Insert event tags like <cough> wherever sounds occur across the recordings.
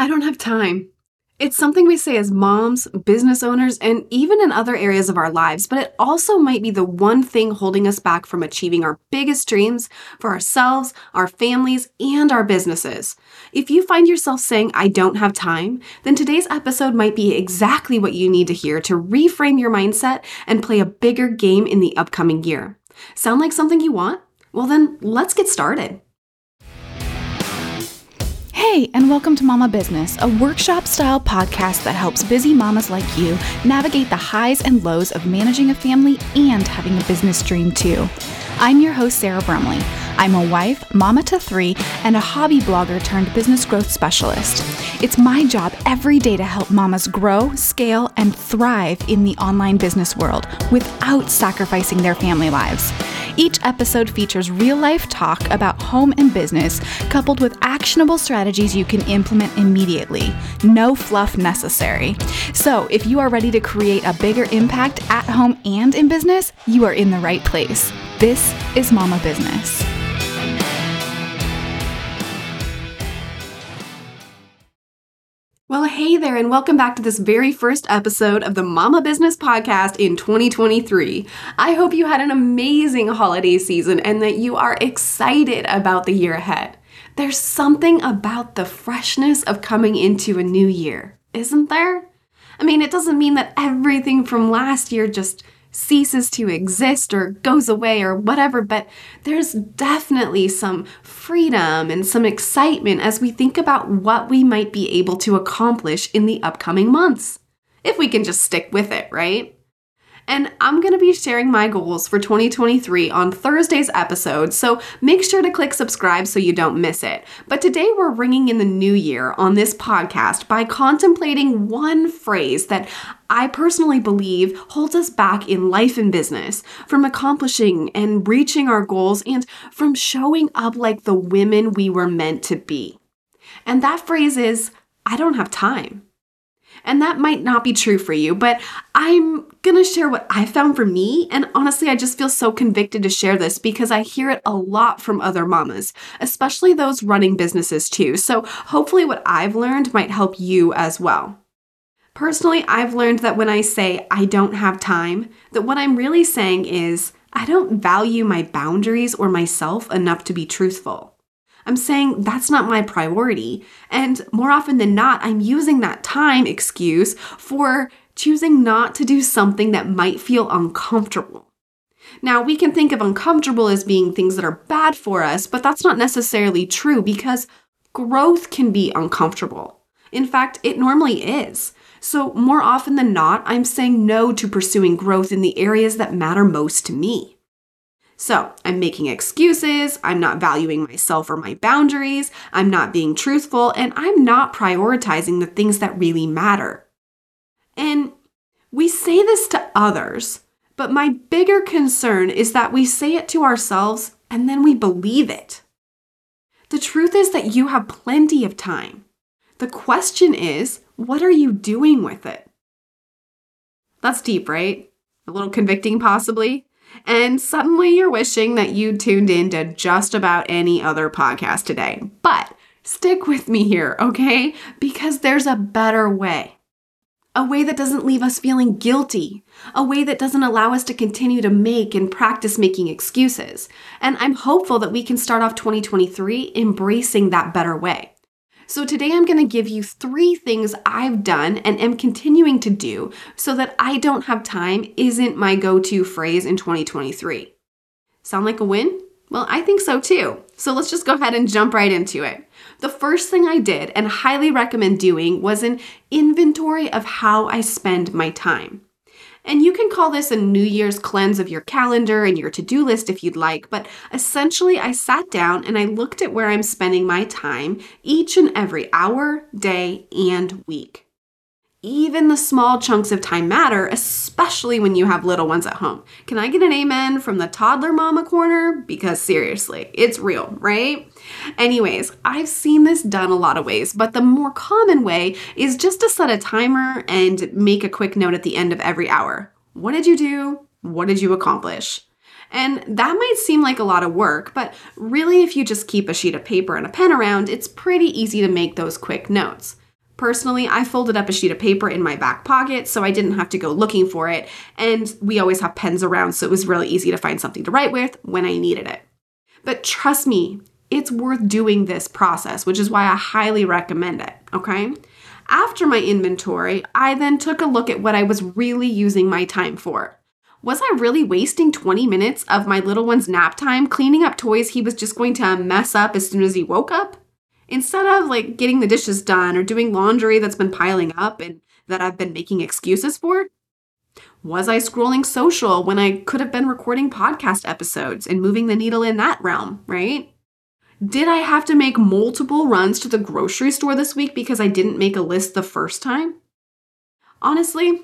I don't have time. It's something we say as moms, business owners, and even in other areas of our lives, but it also might be the one thing holding us back from achieving our biggest dreams for ourselves, our families, and our businesses. If you find yourself saying, I don't have time, then today's episode might be exactly what you need to hear to reframe your mindset and play a bigger game in the upcoming year. Sound like something you want? Well, then let's get started. Hey, and welcome to Mama Business, a workshop style podcast that helps busy mamas like you navigate the highs and lows of managing a family and having a business dream too. I'm your host, Sarah Brumley. I'm a wife, mama to three, and a hobby blogger turned business growth specialist. It's my job every day to help mamas grow, scale, and thrive in the online business world without sacrificing their family lives. Each episode features real life talk about home and business, coupled with actionable strategies you can implement immediately. No fluff necessary. So, if you are ready to create a bigger impact at home and in business, you are in the right place. This is Mama Business. Well, hey there, and welcome back to this very first episode of the Mama Business Podcast in 2023. I hope you had an amazing holiday season and that you are excited about the year ahead. There's something about the freshness of coming into a new year, isn't there? I mean, it doesn't mean that everything from last year just ceases to exist or goes away or whatever, but there's definitely some freedom and some excitement as we think about what we might be able to accomplish in the upcoming months. If we can just stick with it, right? And I'm going to be sharing my goals for 2023 on Thursday's episode, so make sure to click subscribe so you don't miss it. But today we're ringing in the new year on this podcast by contemplating one phrase that I personally believe holds us back in life and business from accomplishing and reaching our goals and from showing up like the women we were meant to be. And that phrase is, I don't have time. And that might not be true for you, but I'm gonna share what I found for me. And honestly, I just feel so convicted to share this because I hear it a lot from other mamas, especially those running businesses too. So hopefully, what I've learned might help you as well. Personally, I've learned that when I say I don't have time, that what I'm really saying is I don't value my boundaries or myself enough to be truthful. I'm saying that's not my priority. And more often than not, I'm using that time excuse for choosing not to do something that might feel uncomfortable. Now, we can think of uncomfortable as being things that are bad for us, but that's not necessarily true because growth can be uncomfortable. In fact, it normally is. So, more often than not, I'm saying no to pursuing growth in the areas that matter most to me. So I'm making excuses, I'm not valuing myself or my boundaries, I'm not being truthful, and I'm not prioritizing the things that really matter. And we say this to others, but my bigger concern is that we say it to ourselves and then we believe it. The truth is that you have plenty of time. The question is, what are you doing with it? That's deep, right? A little convicting, possibly and suddenly you're wishing that you tuned in to just about any other podcast today. But stick with me here, okay? Because there's a better way. A way that doesn't leave us feeling guilty. A way that doesn't allow us to continue to make and practice making excuses. And I'm hopeful that we can start off 2023 embracing that better way. So, today I'm going to give you three things I've done and am continuing to do so that I don't have time isn't my go to phrase in 2023. Sound like a win? Well, I think so too. So, let's just go ahead and jump right into it. The first thing I did and highly recommend doing was an inventory of how I spend my time. And you can call this a New Year's cleanse of your calendar and your to do list if you'd like, but essentially, I sat down and I looked at where I'm spending my time each and every hour, day, and week. Even the small chunks of time matter, especially when you have little ones at home. Can I get an amen from the toddler mama corner? Because seriously, it's real, right? Anyways, I've seen this done a lot of ways, but the more common way is just to set a timer and make a quick note at the end of every hour. What did you do? What did you accomplish? And that might seem like a lot of work, but really, if you just keep a sheet of paper and a pen around, it's pretty easy to make those quick notes. Personally, I folded up a sheet of paper in my back pocket so I didn't have to go looking for it, and we always have pens around, so it was really easy to find something to write with when I needed it. But trust me, it's worth doing this process, which is why I highly recommend it, okay? After my inventory, I then took a look at what I was really using my time for. Was I really wasting 20 minutes of my little one's nap time cleaning up toys he was just going to mess up as soon as he woke up? Instead of like getting the dishes done or doing laundry that's been piling up and that I've been making excuses for? Was I scrolling social when I could have been recording podcast episodes and moving the needle in that realm, right? Did I have to make multiple runs to the grocery store this week because I didn't make a list the first time? Honestly,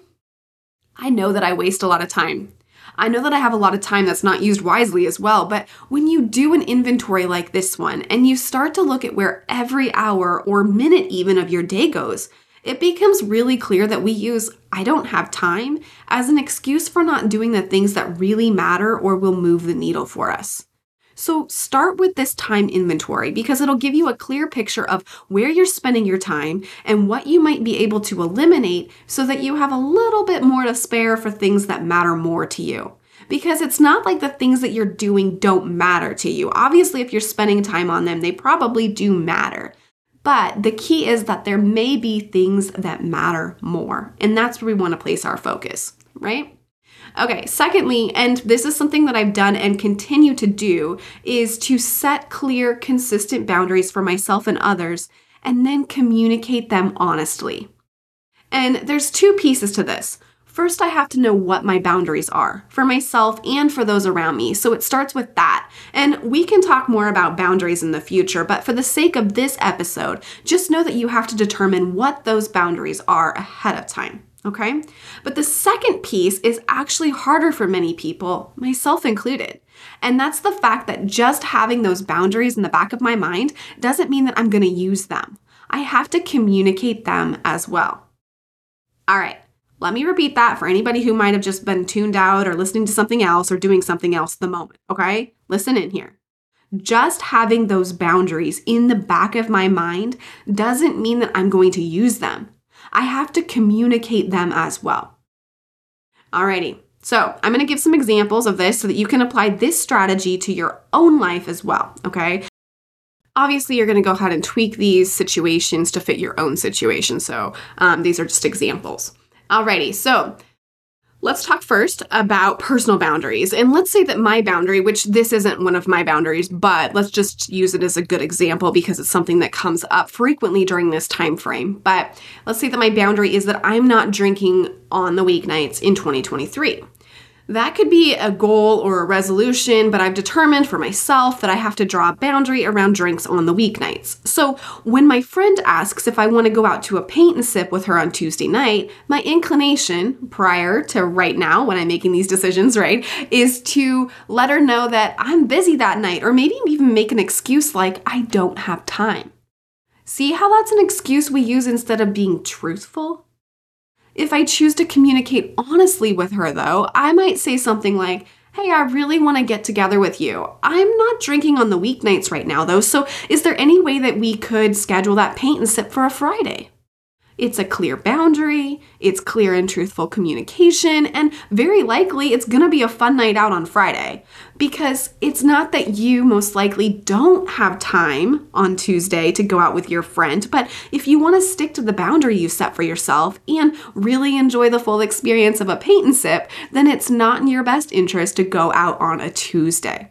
I know that I waste a lot of time. I know that I have a lot of time that's not used wisely as well, but when you do an inventory like this one and you start to look at where every hour or minute even of your day goes, it becomes really clear that we use I don't have time as an excuse for not doing the things that really matter or will move the needle for us. So start with this time inventory because it'll give you a clear picture of where you're spending your time and what you might be able to eliminate so that you have a little bit more to spare for things that matter more to you. Because it's not like the things that you're doing don't matter to you. Obviously, if you're spending time on them, they probably do matter. But the key is that there may be things that matter more. And that's where we want to place our focus, right? Okay, secondly, and this is something that I've done and continue to do, is to set clear, consistent boundaries for myself and others and then communicate them honestly. And there's two pieces to this. First, I have to know what my boundaries are for myself and for those around me. So it starts with that. And we can talk more about boundaries in the future, but for the sake of this episode, just know that you have to determine what those boundaries are ahead of time okay? But the second piece is actually harder for many people, myself included. And that's the fact that just having those boundaries in the back of my mind doesn't mean that I'm gonna use them. I have to communicate them as well. All right, let me repeat that for anybody who might have just been tuned out or listening to something else or doing something else at the moment, okay? Listen in here. Just having those boundaries in the back of my mind doesn't mean that I'm going to use them. I have to communicate them as well. Alrighty, so I'm gonna give some examples of this so that you can apply this strategy to your own life as well, okay? Obviously, you're gonna go ahead and tweak these situations to fit your own situation, so um, these are just examples. Alrighty, so Let's talk first about personal boundaries. And let's say that my boundary, which this isn't one of my boundaries, but let's just use it as a good example because it's something that comes up frequently during this time frame. But let's say that my boundary is that I'm not drinking on the weeknights in 2023. That could be a goal or a resolution, but I've determined for myself that I have to draw a boundary around drinks on the weeknights. So when my friend asks if I want to go out to a paint and sip with her on Tuesday night, my inclination prior to right now when I'm making these decisions, right, is to let her know that I'm busy that night or maybe even make an excuse like I don't have time. See how that's an excuse we use instead of being truthful? If I choose to communicate honestly with her, though, I might say something like, Hey, I really want to get together with you. I'm not drinking on the weeknights right now, though, so is there any way that we could schedule that paint and sip for a Friday? It's a clear boundary, it's clear and truthful communication, and very likely it's gonna be a fun night out on Friday. Because it's not that you most likely don't have time on Tuesday to go out with your friend, but if you wanna stick to the boundary you set for yourself and really enjoy the full experience of a paint and sip, then it's not in your best interest to go out on a Tuesday.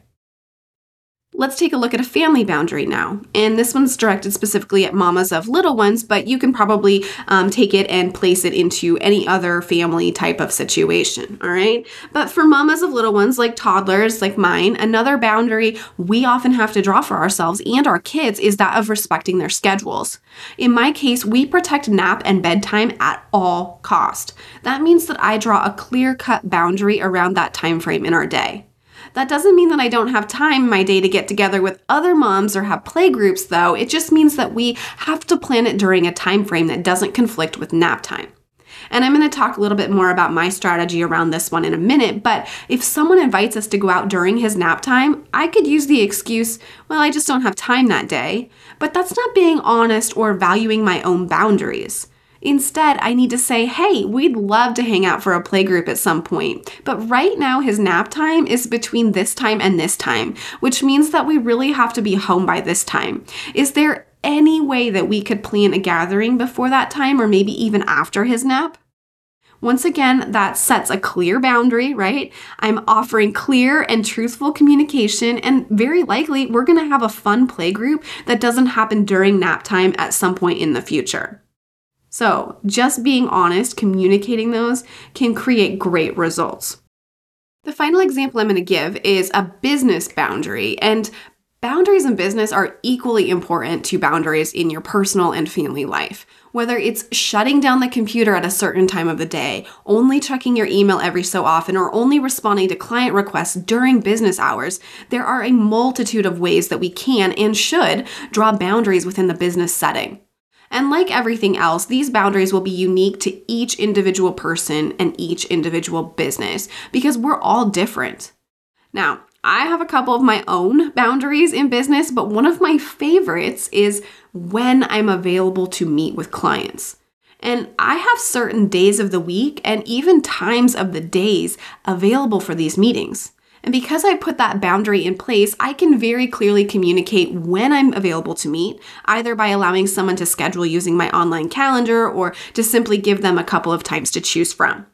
Let's take a look at a family boundary now. And this one's directed specifically at mamas of little ones, but you can probably um, take it and place it into any other family type of situation, all right? But for mamas of little ones, like toddlers, like mine, another boundary we often have to draw for ourselves and our kids is that of respecting their schedules. In my case, we protect nap and bedtime at all cost. That means that I draw a clear-cut boundary around that time frame in our day. That doesn't mean that I don't have time my day to get together with other moms or have play groups though. It just means that we have to plan it during a time frame that doesn't conflict with nap time. And I'm going to talk a little bit more about my strategy around this one in a minute. But if someone invites us to go out during his nap time, I could use the excuse, well, I just don't have time that day. But that's not being honest or valuing my own boundaries. Instead, I need to say, hey, we'd love to hang out for a playgroup at some point. But right now, his nap time is between this time and this time, which means that we really have to be home by this time. Is there any way that we could plan a gathering before that time or maybe even after his nap? Once again, that sets a clear boundary, right? I'm offering clear and truthful communication, and very likely we're gonna have a fun playgroup that doesn't happen during nap time at some point in the future. So, just being honest, communicating those can create great results. The final example I'm going to give is a business boundary, and boundaries in business are equally important to boundaries in your personal and family life. Whether it's shutting down the computer at a certain time of the day, only checking your email every so often, or only responding to client requests during business hours, there are a multitude of ways that we can and should draw boundaries within the business setting. And like everything else, these boundaries will be unique to each individual person and each individual business because we're all different. Now, I have a couple of my own boundaries in business, but one of my favorites is when I'm available to meet with clients. And I have certain days of the week and even times of the days available for these meetings. And because I put that boundary in place, I can very clearly communicate when I'm available to meet, either by allowing someone to schedule using my online calendar or to simply give them a couple of times to choose from.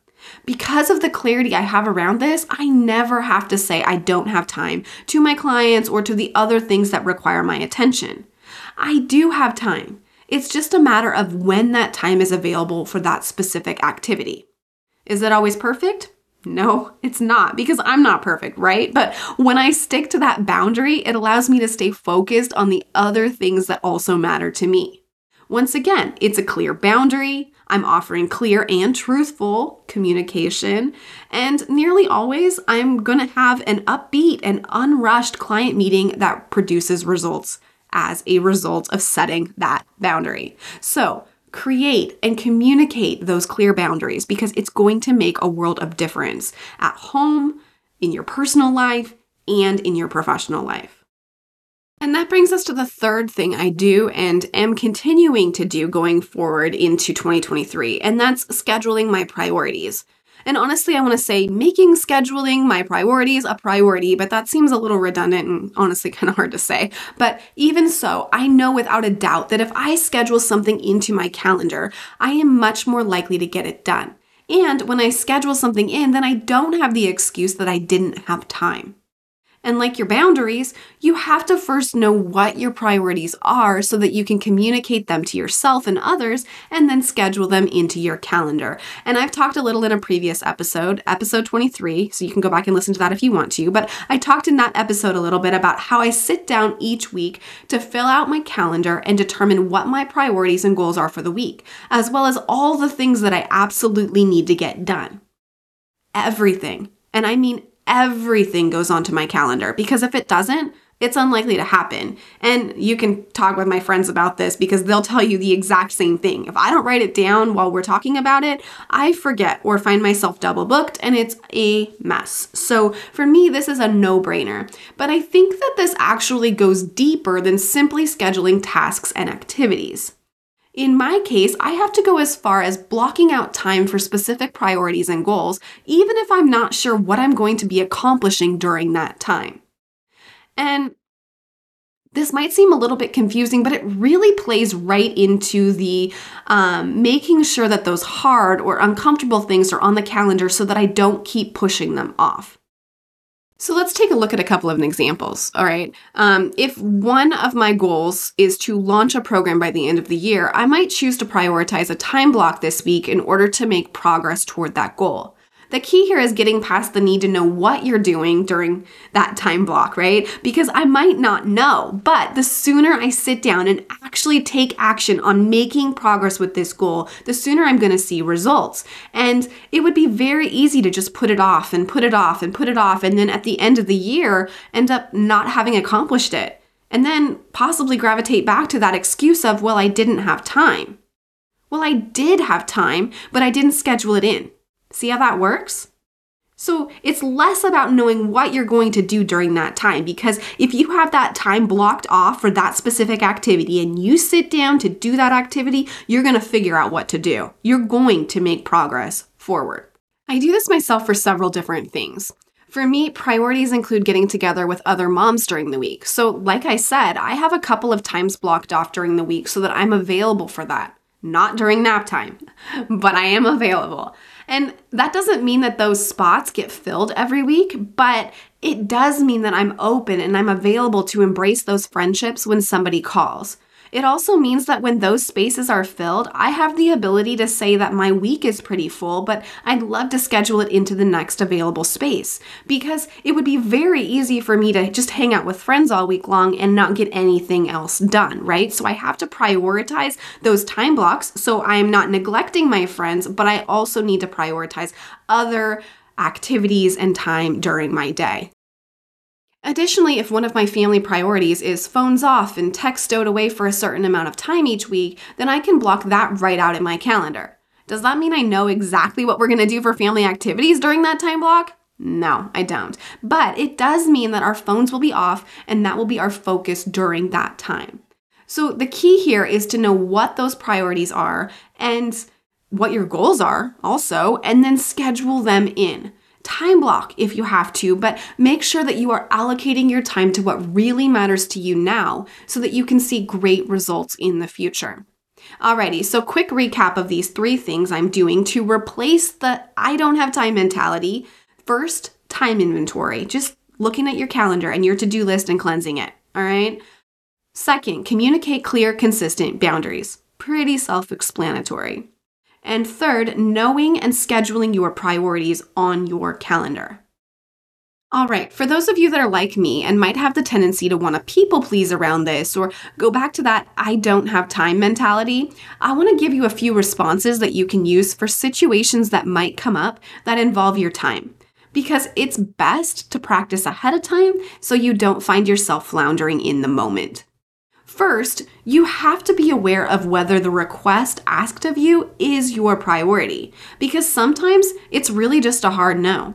Because of the clarity I have around this, I never have to say I don't have time to my clients or to the other things that require my attention. I do have time. It's just a matter of when that time is available for that specific activity. Is it always perfect? No, it's not because I'm not perfect, right? But when I stick to that boundary, it allows me to stay focused on the other things that also matter to me. Once again, it's a clear boundary. I'm offering clear and truthful communication. And nearly always, I'm going to have an upbeat and unrushed client meeting that produces results as a result of setting that boundary. So, create and communicate those clear boundaries because it's going to make a world of difference at home, in your personal life, and in your professional life. And that brings us to the third thing I do and am continuing to do going forward into 2023, and that's scheduling my priorities. And honestly, I want to say making scheduling my priorities a priority, but that seems a little redundant and honestly <laughs> kind of hard to say. But even so, I know without a doubt that if I schedule something into my calendar, I am much more likely to get it done. And when I schedule something in, then I don't have the excuse that I didn't have time. And like your boundaries, you have to first know what your priorities are so that you can communicate them to yourself and others and then schedule them into your calendar. And I've talked a little in a previous episode, episode 23, so you can go back and listen to that if you want to. But I talked in that episode a little bit about how I sit down each week to fill out my calendar and determine what my priorities and goals are for the week, as well as all the things that I absolutely need to get done. Everything. And I mean everything goes onto my calendar because if it doesn't, it's unlikely to happen. And you can talk with my friends about this because they'll tell you the exact same thing. If I don't write it down while we're talking about it, I forget or find myself double booked and it's a mess. So for me, this is a no brainer. But I think that this actually goes deeper than simply scheduling tasks and activities. In my case, I have to go as far as blocking out time for specific priorities and goals, even if I'm not sure what I'm going to be accomplishing during that time. And this might seem a little bit confusing, but it really plays right into the um, making sure that those hard or uncomfortable things are on the calendar so that I don't keep pushing them off. So let's take a look at a couple of examples. All right. Um, if one of my goals is to launch a program by the end of the year, I might choose to prioritize a time block this week in order to make progress toward that goal. The key here is getting past the need to know what you're doing during that time block, right? Because I might not know, but the sooner I sit down and actually take action on making progress with this goal, the sooner I'm going to see results. And it would be very easy to just put it off and put it off and put it off. And then at the end of the year, end up not having accomplished it. And then possibly gravitate back to that excuse of, well, I didn't have time. Well, I did have time, but I didn't schedule it in. See how that works? So it's less about knowing what you're going to do during that time because if you have that time blocked off for that specific activity and you sit down to do that activity, you're going to figure out what to do. You're going to make progress forward. I do this myself for several different things. For me, priorities include getting together with other moms during the week. So, like I said, I have a couple of times blocked off during the week so that I'm available for that. Not during nap time, but I am available. And that doesn't mean that those spots get filled every week, but it does mean that I'm open and I'm available to embrace those friendships when somebody calls. It also means that when those spaces are filled, I have the ability to say that my week is pretty full, but I'd love to schedule it into the next available space because it would be very easy for me to just hang out with friends all week long and not get anything else done, right? So I have to prioritize those time blocks so I'm not neglecting my friends, but I also need to prioritize other activities and time during my day. Additionally, if one of my family priorities is phones off and tech stowed away for a certain amount of time each week, then I can block that right out in my calendar. Does that mean I know exactly what we're gonna do for family activities during that time block? No, I don't. But it does mean that our phones will be off and that will be our focus during that time. So the key here is to know what those priorities are and what your goals are also, and then schedule them in time block if you have to, but make sure that you are allocating your time to what really matters to you now so that you can see great results in the future. Alrighty, so quick recap of these three things I'm doing to replace the I don't have time mentality. First, time inventory, just looking at your calendar and your to do list and cleansing it. All right. Second, communicate clear, consistent boundaries. Pretty self explanatory. And third, knowing and scheduling your priorities on your calendar. All right, for those of you that are like me and might have the tendency to want to people please around this or go back to that I don't have time mentality, I want to give you a few responses that you can use for situations that might come up that involve your time. Because it's best to practice ahead of time so you don't find yourself floundering in the moment. First, you have to be aware of whether the request asked of you is your priority, because sometimes it's really just a hard no.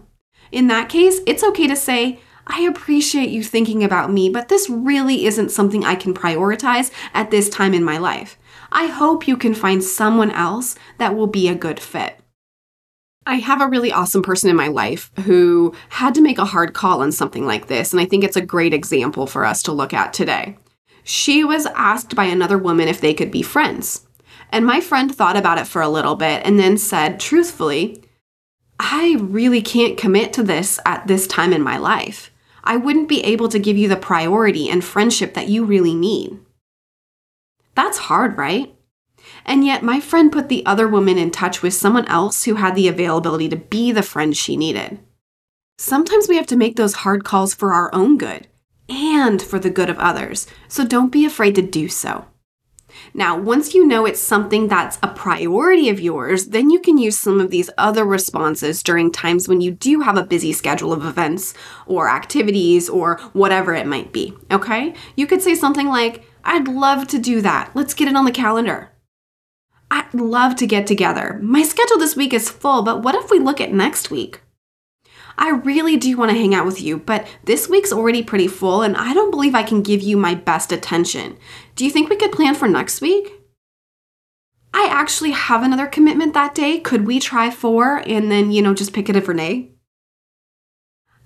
In that case, it's okay to say, I appreciate you thinking about me, but this really isn't something I can prioritize at this time in my life. I hope you can find someone else that will be a good fit. I have a really awesome person in my life who had to make a hard call on something like this, and I think it's a great example for us to look at today she was asked by another woman if they could be friends. And my friend thought about it for a little bit and then said, truthfully, I really can't commit to this at this time in my life. I wouldn't be able to give you the priority and friendship that you really need. That's hard, right? And yet, my friend put the other woman in touch with someone else who had the availability to be the friend she needed. Sometimes we have to make those hard calls for our own good and for the good of others. So don't be afraid to do so. Now, once you know it's something that's a priority of yours, then you can use some of these other responses during times when you do have a busy schedule of events or activities or whatever it might be. Okay? You could say something like, I'd love to do that. Let's get it on the calendar. I'd love to get together. My schedule this week is full, but what if we look at next week? I really do want to hang out with you, but this week's already pretty full and I don't believe I can give you my best attention. Do you think we could plan for next week? I actually have another commitment that day. Could we try four and then, you know, just pick a different day?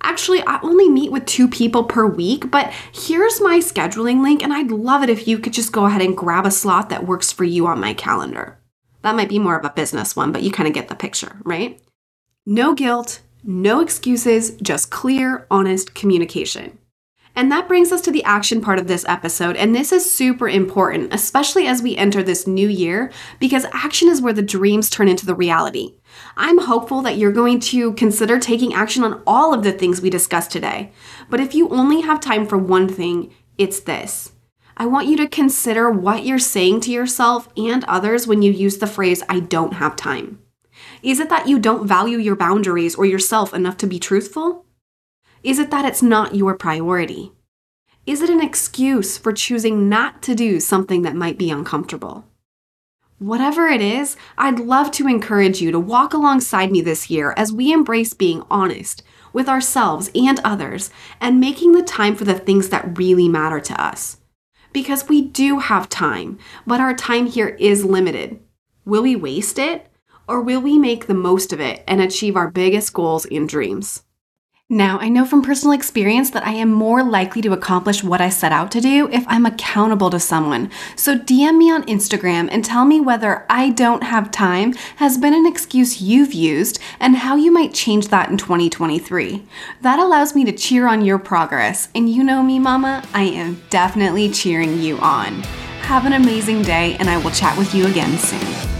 Actually, I only meet with two people per week, but here's my scheduling link, and I'd love it if you could just go ahead and grab a slot that works for you on my calendar. That might be more of a business one, but you kind of get the picture, right? No guilt, no excuses, just clear, honest communication. And that brings us to the action part of this episode. And this is super important, especially as we enter this new year, because action is where the dreams turn into the reality. I'm hopeful that you're going to consider taking action on all of the things we discussed today. But if you only have time for one thing, it's this. I want you to consider what you're saying to yourself and others when you use the phrase, I don't have time. Is it that you don't value your boundaries or yourself enough to be truthful? Is it that it's not your priority? Is it an excuse for choosing not to do something that might be uncomfortable? Whatever it is, I'd love to encourage you to walk alongside me this year as we embrace being honest with ourselves and others and making the time for the things that really matter to us. Because we do have time, but our time here is limited. Will we waste it? Or will we make the most of it and achieve our biggest goals and dreams? Now, I know from personal experience that I am more likely to accomplish what I set out to do if I'm accountable to someone. So DM me on Instagram and tell me whether I don't have time has been an excuse you've used and how you might change that in 2023. That allows me to cheer on your progress. And you know me, Mama, I am definitely cheering you on. Have an amazing day, and I will chat with you again soon.